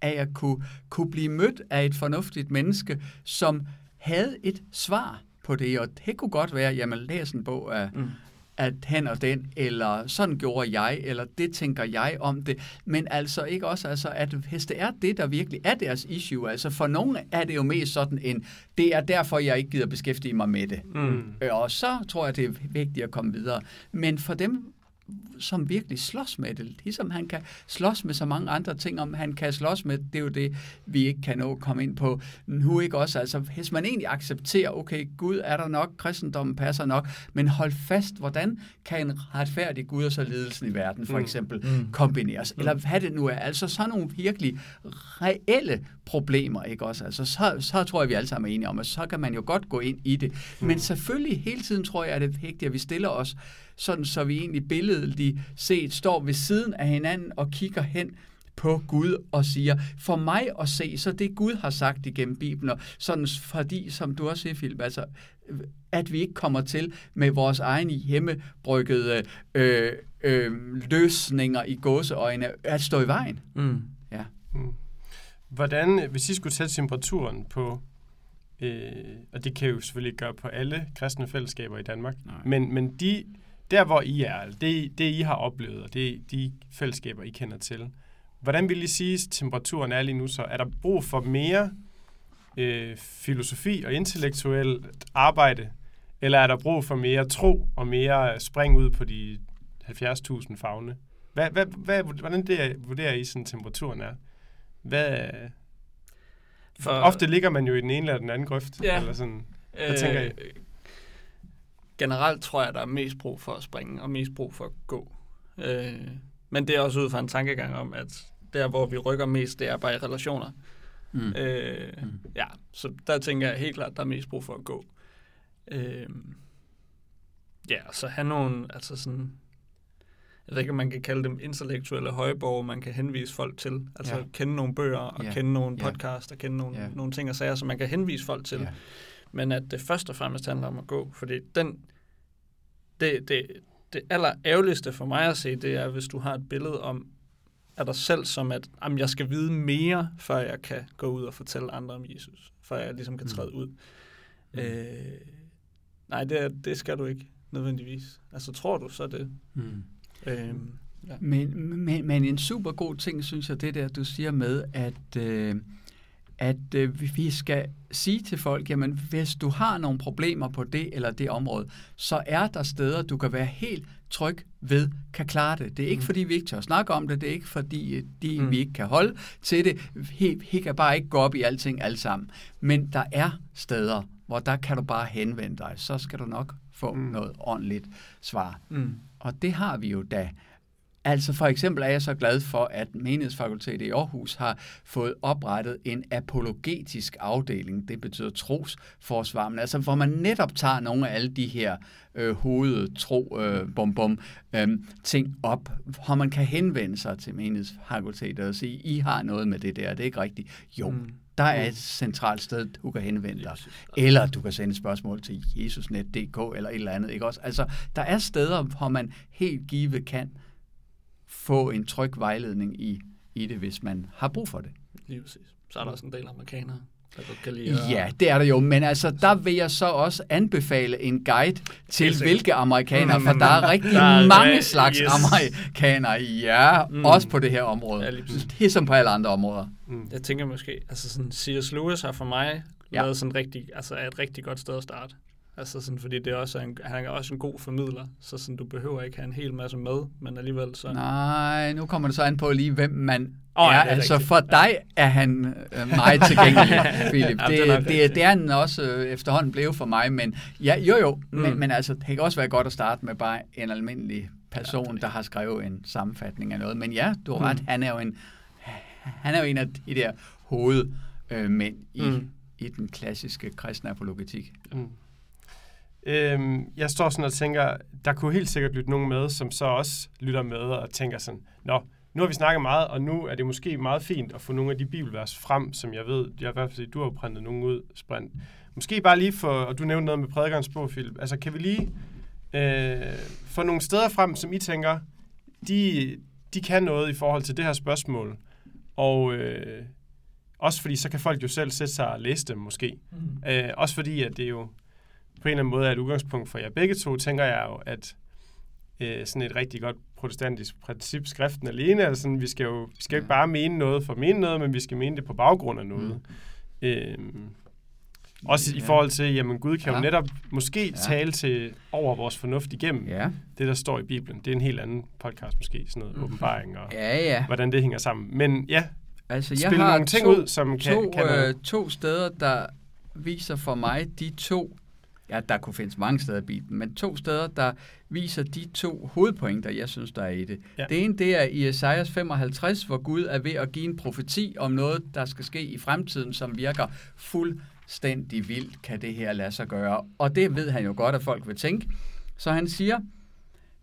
at jeg kunne, kunne blive mødt af et fornuftigt menneske, som havde et svar på det, og det kunne godt være, jamen læs en bog af, Mm. At han og den, eller sådan gjorde jeg, eller det tænker jeg om det. Men altså ikke også, altså, at hvis det er det, der virkelig er deres issue, altså for nogle er det jo mest sådan en, det er derfor, jeg ikke gider beskæftige mig med det. Mm. Øh, Og så tror jeg, det er vigtigt at komme videre. Men for dem, som virkelig slås med det, ligesom han kan slås med så mange andre ting, om han kan slås med, det er jo det, vi ikke kan nå at komme ind på nu ikke også. Altså, hvis man egentlig accepterer, okay, Gud er der nok, kristendommen passer nok, men hold fast, hvordan kan en retfærdig Gud og så ledelsen i verden, for Mm. eksempel, Mm. kombineres? Eller hvad det nu er. Altså sådan nogle virkelig reelle problemer, ikke også? Altså, så, så tror jeg, vi alle sammen er enige om, at så kan man jo godt gå ind i det. Men selvfølgelig hele tiden tror jeg, at det er vigtigt, at vi stiller os sådan, så vi egentlig billedligt set står ved siden af hinanden og kigger hen på Gud og siger, for mig at se, så det Gud har sagt igennem Bibelen, og sådan fordi, som du også siger, Philip, altså, at vi ikke kommer til med vores egen hjemmebryggede øh, øh, løsninger i gåseøjne at stå i vejen. Mm. Mm. Hvordan, hvis I skulle tage temperaturen på, øh, og det kan I jo selvfølgelig gøre på alle kristne fællesskaber i Danmark, Nej. men, men de, der hvor I er, altså det, det I har oplevet, og det, de fællesskaber, I kender til, hvordan vil I sige, at temperaturen er lige nu så? Er der brug for mere øh, filosofi og intellektuelt arbejde, Eller er der brug for mere tro og mere spring ud på de 70.000 fagne? Hvad, hvad, hvad, hvordan det vurderer I, sådan temperaturen er? Hvad, for, ofte ligger man jo i den ene eller den anden grøft. Ja. Eller sådan. Hvad øh, tænker I? Generelt tror jeg, der er mest brug for at springe, og mest brug for at gå. Øh, men det er også ud fra en tankegang om, at der, hvor vi rykker mest, det er bare i relationer. Mm. Øh, mm. Ja, så der tænker jeg helt klart, der er mest brug for at gå. Øh, ja, så have nogle, altså sådan, jeg ved ikke, om man kan kalde dem intellektuelle højborg, man kan henvise folk til. Altså ja. kende nogle bøger, og ja. kende nogle podcasts, og kende nogle, ja. nogle ting og sager, som man kan henvise folk til. Ja. Men at det først og fremmest handler om at gå, fordi den, det, det, det aller ærgerligste for mig at se, det er, hvis du har et billede om af dig selv, som at jamen, jeg skal vide mere, før jeg kan gå ud og fortælle andre om Jesus. Før jeg ligesom kan mm. træde ud. Mm. Øh, nej, det, det skal du ikke nødvendigvis. Altså, tror du så det? Mm. Øhm, ja. men, men, men en super god ting, synes jeg, det der, du siger med, at, øh, at øh, vi skal sige til folk, jamen hvis du har nogle problemer på det eller det område, så er der steder, du kan være helt tryg ved, kan klare det. Det er ikke, mm. fordi vi ikke tør snakke om det, det er ikke, fordi øh, de, mm. vi ikke kan holde til det. Vi kan bare ikke gå op i alting alle sammen. Men der er steder, hvor der kan du bare henvende dig. Så skal du nok få mm. noget ordentligt svar. Mm. Og det har vi jo da. Altså for eksempel er jeg så glad for, at menighedsfakultetet i Aarhus har fået oprettet en apologetisk afdeling. Det betyder trosforsvar, men altså hvor man netop tager nogle af alle de her øh, hovedtro øh, bum, bum, øh, ting op, hvor man kan henvende sig til menighedsfakultetet og sige, I har noget med det der, det er ikke rigtigt. Jo, mm der er et centralt sted, du kan henvende dig. Eller du kan sende spørgsmål til jesusnet.dk eller et eller andet. Ikke også? Altså, der er steder, hvor man helt givet kan få en tryg vejledning i, i det, hvis man har brug for det. Lige præcis. Så er der også en del amerikanere, der godt kan lide at... Ja, det er der jo, men altså, der vil jeg så også anbefale en guide til hvilke amerikanere, for der er rigtig der er mange re- slags yes. amerikanere, ja, mm. også på det her område. Ja, det er som på alle andre områder. Mm. Jeg tænker måske, altså sådan, C.S. Lewis har for mig ja. lavet sådan rigtig, altså er et rigtig godt sted at starte. Altså sådan, fordi det er også en, han er også en god formidler, så sådan, du behøver ikke have en hel masse med, men alligevel så... Nej, nu kommer det så an på lige, hvem man oh, er. Ja, er altså rigtigt. for dig er han øh, meget tilgængelig, Philip. ja, det, det, det, det er han også øh, efterhånden blevet for mig, men ja, jo jo, mm. men, men altså, det kan også være godt at starte med bare en almindelig person, ja, der har skrevet en sammenfatning af noget. Men ja, du har mm. ret, han er jo en, han er jo en af de der hovedmænd øh, i, mm. i den klassiske kristne apologetik. Mm. Øhm, jeg står sådan og tænker, der kunne helt sikkert lytte nogen med, som så også lytter med og tænker sådan, nå, nu har vi snakket meget, og nu er det måske meget fint at få nogle af de bibelvers frem, som jeg ved, jeg i hvert fald du har printet nogen ud, Sprint. Måske bare lige for, og du nævnte noget med prædikernes bog, Philip, altså kan vi lige øh, få nogle steder frem, som I tænker, de, de kan noget i forhold til det her spørgsmål, og øh, også fordi, så kan folk jo selv sætte sig og læse dem måske. Mm. Øh, også fordi, at det er jo på en eller anden måde er et udgangspunkt for jer begge to, tænker jeg jo, at øh, sådan et rigtig godt protestantisk princip, skriften alene, er sådan, vi skal jo vi skal ikke bare mene noget for at mene noget, men vi skal mene det på baggrund af noget. Mm. Øh, også i forhold til, jamen Gud kan ja. jo netop måske ja. tale til over vores fornuft igennem ja. det, der står i Bibelen. Det er en helt anden podcast måske, sådan noget mm. åbenbaring og ja, ja. hvordan det hænger sammen. Men ja, altså, jeg spil har nogle ting to, ud, som kan... To, kan øh, to steder, der viser for mig de to ja, der kunne findes mange steder i Bibelen, men to steder, der viser de to hovedpointer, jeg synes, der er i det. Ja. Det ene, det er i Esajas 55, hvor Gud er ved at give en profeti om noget, der skal ske i fremtiden, som virker fuldstændig vildt, kan det her lade sig gøre. Og det ved han jo godt, at folk vil tænke. Så han siger,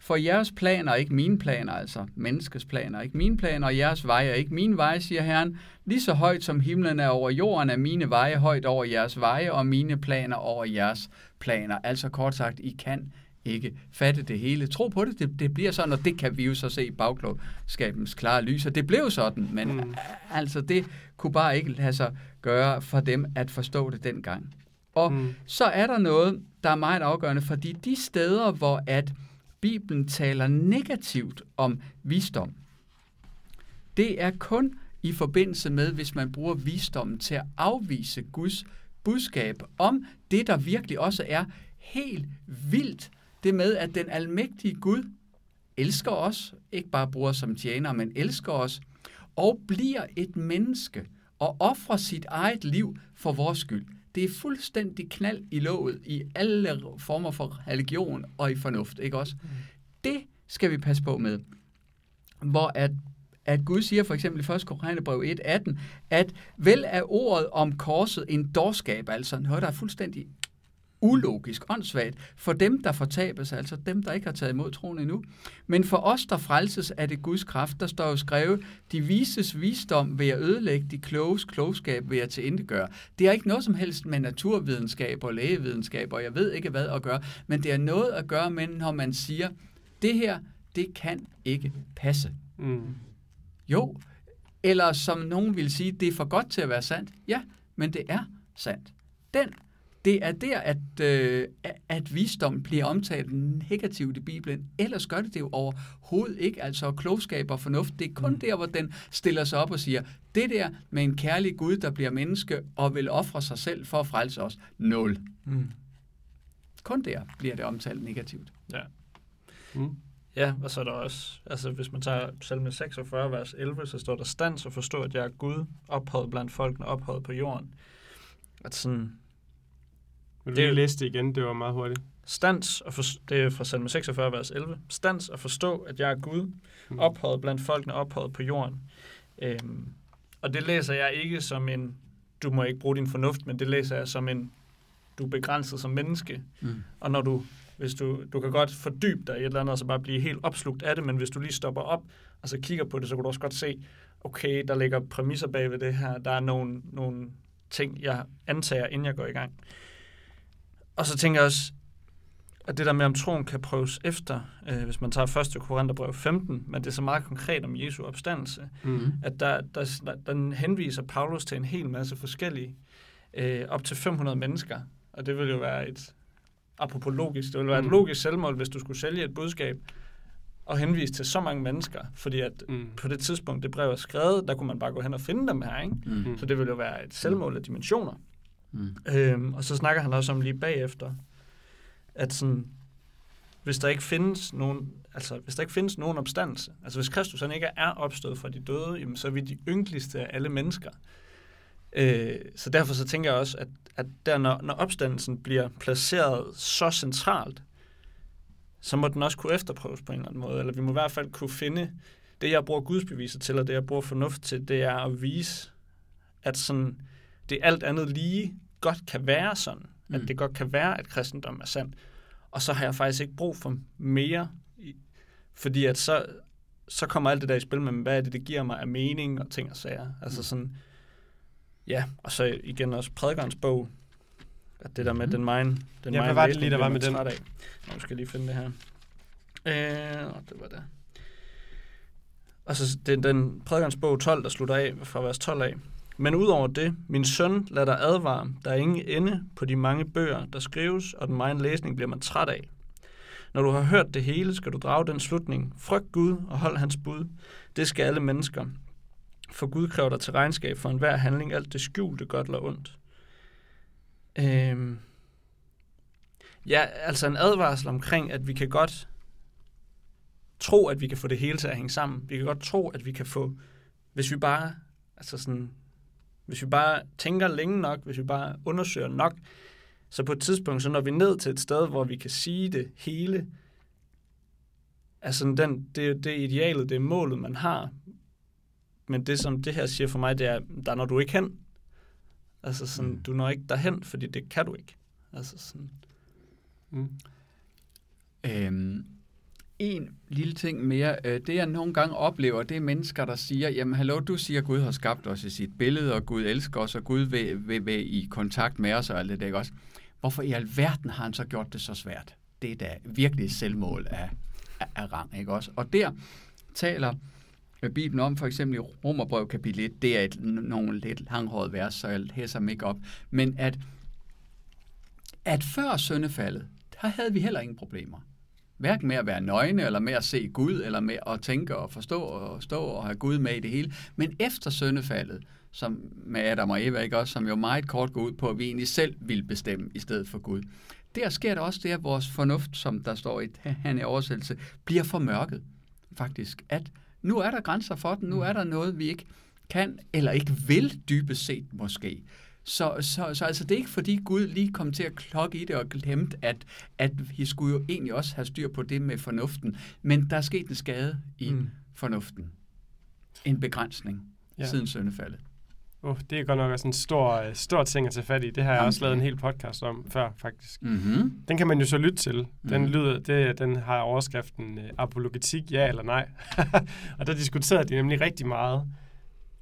for jeres planer er ikke mine planer, altså menneskets planer er ikke mine planer, og jeres veje er ikke mine veje, siger Herren. Lige så højt som himlen er over jorden, er mine veje højt over jeres veje, og mine planer over jeres planer. Altså kort sagt, I kan ikke fatte det hele. Tro på det, det, det bliver sådan, og det kan vi jo så se i bagklogskabens klare lys, og det blev sådan, men mm. altså det kunne bare ikke lade sig gøre for dem at forstå det dengang. Og mm. så er der noget, der er meget afgørende, fordi de steder, hvor at Bibelen taler negativt om visdom, det er kun i forbindelse med, hvis man bruger visdommen til at afvise Guds budskab om det, der virkelig også er helt vildt, det med, at den almægtige Gud elsker os, ikke bare bruger som tjener, men elsker os, og bliver et menneske og offrer sit eget liv for vores skyld. Det er fuldstændig knald i låget i alle former for religion og i fornuft, ikke også? Mm. Det skal vi passe på med. Hvor at, at Gud siger for eksempel i 1. Korintherbrev 1.18, at vel er ordet om korset en dårskab, altså noget, der er fuldstændig ulogisk, åndssvagt, for dem, der fortabes, altså dem, der ikke har taget imod troen endnu. Men for os, der frelses af det Guds kraft, der står jo skrevet, de vises visdom ved at ødelægge, de kloges klogskab ved at tilindegøre. Det har ikke noget som helst med naturvidenskab og lægevidenskab, og jeg ved ikke hvad at gøre, men det er noget at gøre med, når man siger, det her, det kan ikke passe. Mm. Jo, eller som nogen vil sige, det er for godt til at være sandt. Ja, men det er sandt. Den det er der, at, øh, at visdom bliver omtalt negativt i Bibelen. Ellers gør det det jo overhovedet ikke. Altså klogskab og fornuft, det er kun mm. der, hvor den stiller sig op og siger, det der med en kærlig Gud, der bliver menneske og vil ofre sig selv for at frelse os, nul. Mm. Kun der bliver det omtalt negativt. Ja. Mm. Ja, og så er der også, altså hvis man tager salme 46, vers 11, så står der stands og forstå, at jeg er Gud, ophøjet blandt folkene, ophøjet på jorden. At sådan, vil du det, læse det igen? Det var meget hurtigt. Stands, og for, det er fra salme 46, vers 11. Stands og forstå, at jeg er Gud, mm. ophøjet blandt folkene, ophøjet på jorden. Øhm, og det læser jeg ikke som en, du må ikke bruge din fornuft, men det læser jeg som en, du er begrænset som menneske. Mm. Og når du, hvis du, du kan godt fordybe dig i et eller andet, og så bare blive helt opslugt af det, men hvis du lige stopper op, og så kigger på det, så kan du også godt se, okay, der ligger præmisser bag ved det her, der er nogle, nogle ting, jeg antager, inden jeg går i gang. Og så tænker jeg også, at det der med, om troen kan prøves efter, øh, hvis man tager 1. Korintherbrev 15, men det er så meget konkret om Jesu opstandelse, mm. at der, der, der henviser Paulus til en hel masse forskellige, øh, op til 500 mennesker. Og det vil jo være et, apropos logisk, det vil være mm. et logisk selvmål, hvis du skulle sælge et budskab, og henvise til så mange mennesker, fordi at mm. på det tidspunkt, det brev er skrevet, der kunne man bare gå hen og finde dem her, ikke? Mm. Så det vil jo være et selvmål af dimensioner. Mm. Øhm, og så snakker han også om lige bagefter, at sådan, hvis der ikke findes nogen, altså hvis der ikke findes nogen opstandelse, altså hvis Kristus han ikke er opstået fra de døde, jamen, så er vi de ynkeligste af alle mennesker. Øh, så derfor så tænker jeg også, at, at der, når, når opstandelsen bliver placeret så centralt, så må den også kunne efterprøves på en eller anden måde, eller vi må i hvert fald kunne finde, det jeg bruger gudsbeviser til, og det jeg bruger fornuft til, det er at vise, at sådan, det alt andet lige godt kan være sådan, mm. at det godt kan være, at kristendom er sand. Og så har jeg faktisk ikke brug for mere, fordi at så, så kommer alt det der i spil med, hvad er det, det giver mig af mening og ting og sager. Altså mm. sådan, ja, og så igen også prædikernes bog, at det der med mm. den mine, den ja, hvad var det lige, der var med den? Af. Nu skal jeg lige finde det her. Øh, det var det. Og så den, den prædikernes bog 12, der slutter af fra vers 12 af. Men udover det, min søn, lad dig advare, der er ingen ende på de mange bøger, der skrives, og den meget læsning bliver man træt af. Når du har hørt det hele, skal du drage den slutning. Frygt Gud og hold hans bud. Det skal alle mennesker. For Gud kræver dig til regnskab for enhver handling, alt det skjulte, godt eller ondt. Øhm. Ja, altså en advarsel omkring, at vi kan godt tro, at vi kan få det hele til at hænge sammen. Vi kan godt tro, at vi kan få, hvis vi bare altså sådan, hvis vi bare tænker længe nok, hvis vi bare undersøger nok, så på et tidspunkt, så når vi ned til et sted, hvor vi kan sige det hele, altså den, det, det idealet, det er målet, man har. Men det, som det her siger for mig, det er, der når du ikke hen. Altså sådan, mm. du når ikke derhen, fordi det kan du ikke. Altså sådan. Mm. Øhm, en lille ting mere. Øh, det jeg nogle gange oplever, det er mennesker, der siger, jamen hallo, du siger, at Gud har skabt os i sit billede, og Gud elsker os, og Gud vil, vil, vil i kontakt med os og alt det der, ikke også? Hvorfor i alverden har han så gjort det så svært? Det er da virkelig selvmål af, af, af rang, ikke også? Og der taler øh, Bibelen om, for eksempel i Romerbrev kapitel 1, det er et, nogle lidt langhårede vers, så jeg hæser mig ikke op, men at, at før syndefaldet, der havde vi heller ingen problemer. Hverken med at være nøgne, eller med at se Gud, eller med at tænke og forstå og stå og have Gud med i det hele. Men efter søndefaldet, som med Adam og Eva, ikke også, som jo meget kort går ud på, at vi egentlig selv vil bestemme i stedet for Gud, der sker der også det, at vores fornuft, som der står i han i oversættelse, bliver formørket, faktisk. At nu er der grænser for den, nu er der noget, vi ikke kan, eller ikke vil dybest set måske. Så, så, så altså, det er ikke fordi Gud lige kom til at klokke i det og glemte, at, at vi skulle jo egentlig også have styr på det med fornuften. Men der er sket en skade i mm. fornuften. En begrænsning ja. siden søndefaldet. Uh, det er godt nok også en stor, stor ting at tage fat i. Det har jeg Jamen, også lavet en hel podcast om før, faktisk. Mm-hmm. Den kan man jo så lytte til. Den, mm. lyder, det, den har overskriften uh, apologetik, ja eller nej. og der diskuterede de nemlig rigtig meget,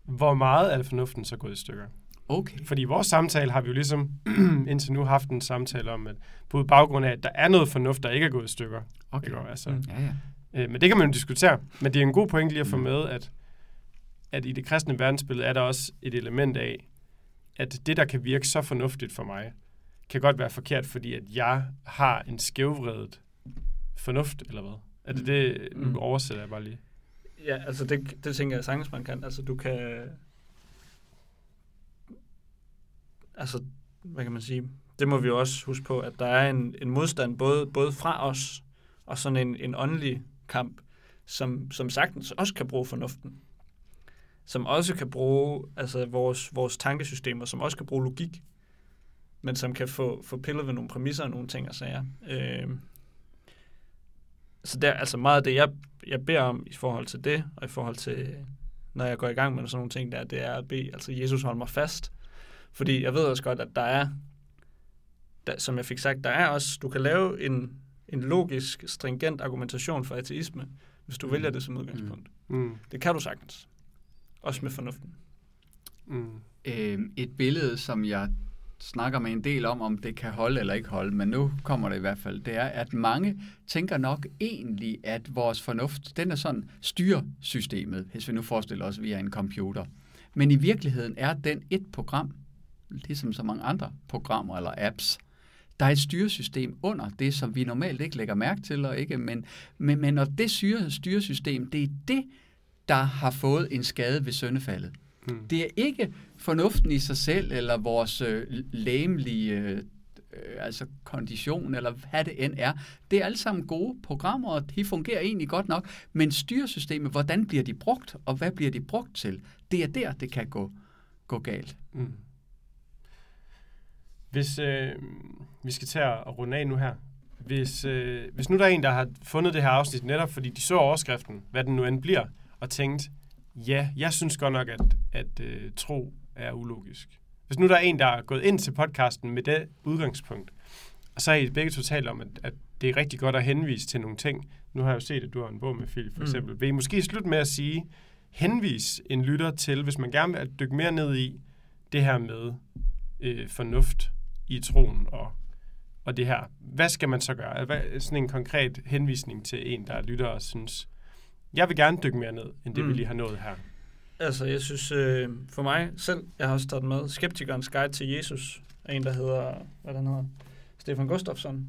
hvor meget er fornuften så gået i stykker. Okay. Fordi i vores samtale har vi jo ligesom indtil nu haft en samtale om, at på baggrund af, at der er noget fornuft, der ikke er gået i stykker. Okay. Ikke? Altså, mm. ja, ja. Øh, men det kan man jo diskutere. Men det er en god point lige at få mm. med, at, at i det kristne verdensbillede er der også et element af, at det, der kan virke så fornuftigt for mig, kan godt være forkert, fordi at jeg har en skævvredet fornuft, eller hvad? Er det mm. det, nu mm. oversætter jeg bare lige? Ja, altså det, det tænker jeg sagtens, man kan. Altså du kan... Altså, hvad kan man sige? Det må vi jo også huske på, at der er en, en modstand både, både fra os og sådan en, en åndelig kamp, som, som sagtens også kan bruge fornuften. Som også kan bruge altså vores, vores tankesystemer, som også kan bruge logik, men som kan få, få pillet ved nogle præmisser og nogle ting og sager. Øh, så der, altså meget af det, jeg, jeg beder om i forhold til det, og i forhold til, når jeg går i gang med sådan nogle ting der, det er at bede, altså Jesus hold mig fast. Fordi jeg ved også godt, at der er, der, som jeg fik sagt, der er også, du kan lave en, en logisk, stringent argumentation for ateisme, hvis du mm. vælger det som udgangspunkt. Mm. mm. Det kan du sagtens. Også med fornuften. Mm. Øh, et billede, som jeg snakker med en del om, om det kan holde eller ikke holde, men nu kommer det i hvert fald, det er, at mange tænker nok egentlig, at vores fornuft, den er sådan styresystemet, hvis vi nu forestiller os via en computer. Men i virkeligheden er den et program, ligesom så mange andre programmer eller apps. Der er et styresystem under det, som vi normalt ikke lægger mærke til, og ikke, men, men, men når det styre, styresystem, det er det, der har fået en skade ved søndefaldet. Hmm. Det er ikke fornuften i sig selv, eller vores øh, læmelige øh, altså kondition, eller hvad det end er. Det er alle sammen gode programmer, og de fungerer egentlig godt nok, men styresystemet, hvordan bliver de brugt, og hvad bliver de brugt til? Det er der, det kan gå, gå galt. Hmm. Hvis øh, vi skal tage at runde af nu her, hvis, øh, hvis nu der er en, der har fundet det her afsnit netop fordi de så overskriften, hvad den nu end bliver, og tænkt, ja, jeg synes godt nok, at, at øh, tro er ulogisk. Hvis nu der er en, der er gået ind til podcasten med det udgangspunkt, og så er I begge totalt om, at, at det er rigtig godt at henvise til nogle ting. Nu har jeg jo set, at du har en bog med Philip, for mm. eksempel. Vil I måske slutte med at sige, henvis en lytter til, hvis man gerne vil dykke mere ned i det her med øh, fornuft i troen og, og det her. Hvad skal man så gøre? Hvad, sådan en konkret henvisning til en, der lytter og synes, jeg vil gerne dykke mere ned, end det mm. vi lige har nået her. Altså, jeg synes, øh, for mig selv, jeg har også taget med, Skeptikernes Guide til Jesus, er en, der hedder, hvad den hedder, Stefan Gustafsson.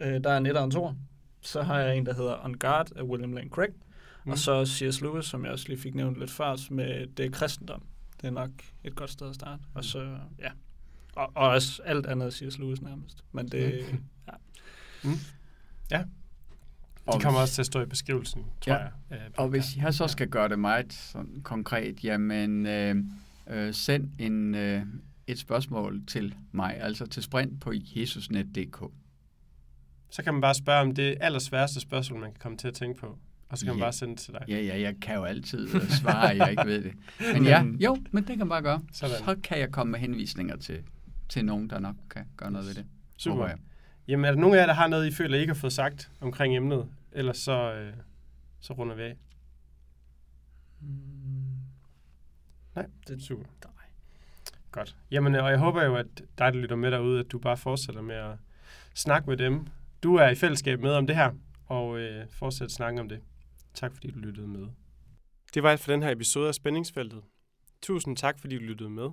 Øh, der er en og en Så har jeg en, der hedder On Guard af William Lane Craig. Mm. Og så C.S. Lewis, som jeg også lige fik nævnt lidt før, med Det er kristendom. Det er nok et godt sted at starte. Og så, ja. Og, og også alt andet C.S. Lewis nærmest. Men det, mm. ja. Mm. Ja, de kommer også til at stå i beskrivelsen, tror ja. jeg. Og hvis jeg så skal gøre det meget sådan konkret, jamen øh, øh, send en, øh, et spørgsmål til mig, altså til sprint på jesusnet.dk. Så kan man bare spørge om det allersværeste spørgsmål, man kan komme til at tænke på. Og så kan ja. man bare sende det til dig. Ja, ja, jeg kan jo altid øh, svare, jeg ikke ved det. Men ja, jo, men det kan man bare gøre. Sådan. Så kan jeg komme med henvisninger til, til nogen, der nok kan gøre noget ved det. Super. Jeg. Jamen, er der nogen af jer, der har noget, I føler, I ikke har fået sagt omkring emnet? Ellers så, øh, så runder vi af. Mm. Nej, det er super. Nej. Godt. Jamen, og jeg håber jo, at dig, der lytter med derude, at du bare fortsætter med at snakke med dem. Du er i fællesskab med om det her, og øh, fortsæt snakke om det. Tak fordi du lyttede med. Det var alt for den her episode af Spændingsfeltet. Tusind tak, fordi du lyttede med.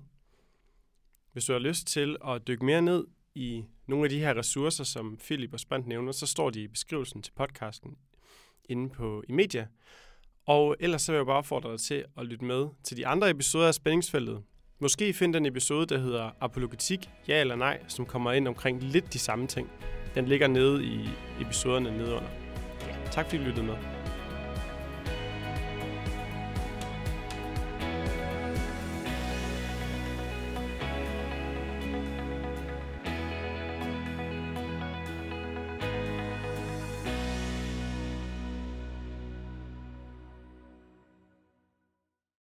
Hvis du har lyst til at dykke mere ned i nogle af de her ressourcer, som Philip og Spant nævner, så står de i beskrivelsen til podcasten inde på i media. Og ellers så vil jeg bare opfordre dig til at lytte med til de andre episoder af Spændingsfeltet. Måske find den episode, der hedder Apologetik, ja eller nej, som kommer ind omkring lidt de samme ting. Den ligger nede i episoderne nedenunder. Tak fordi I lyttede med.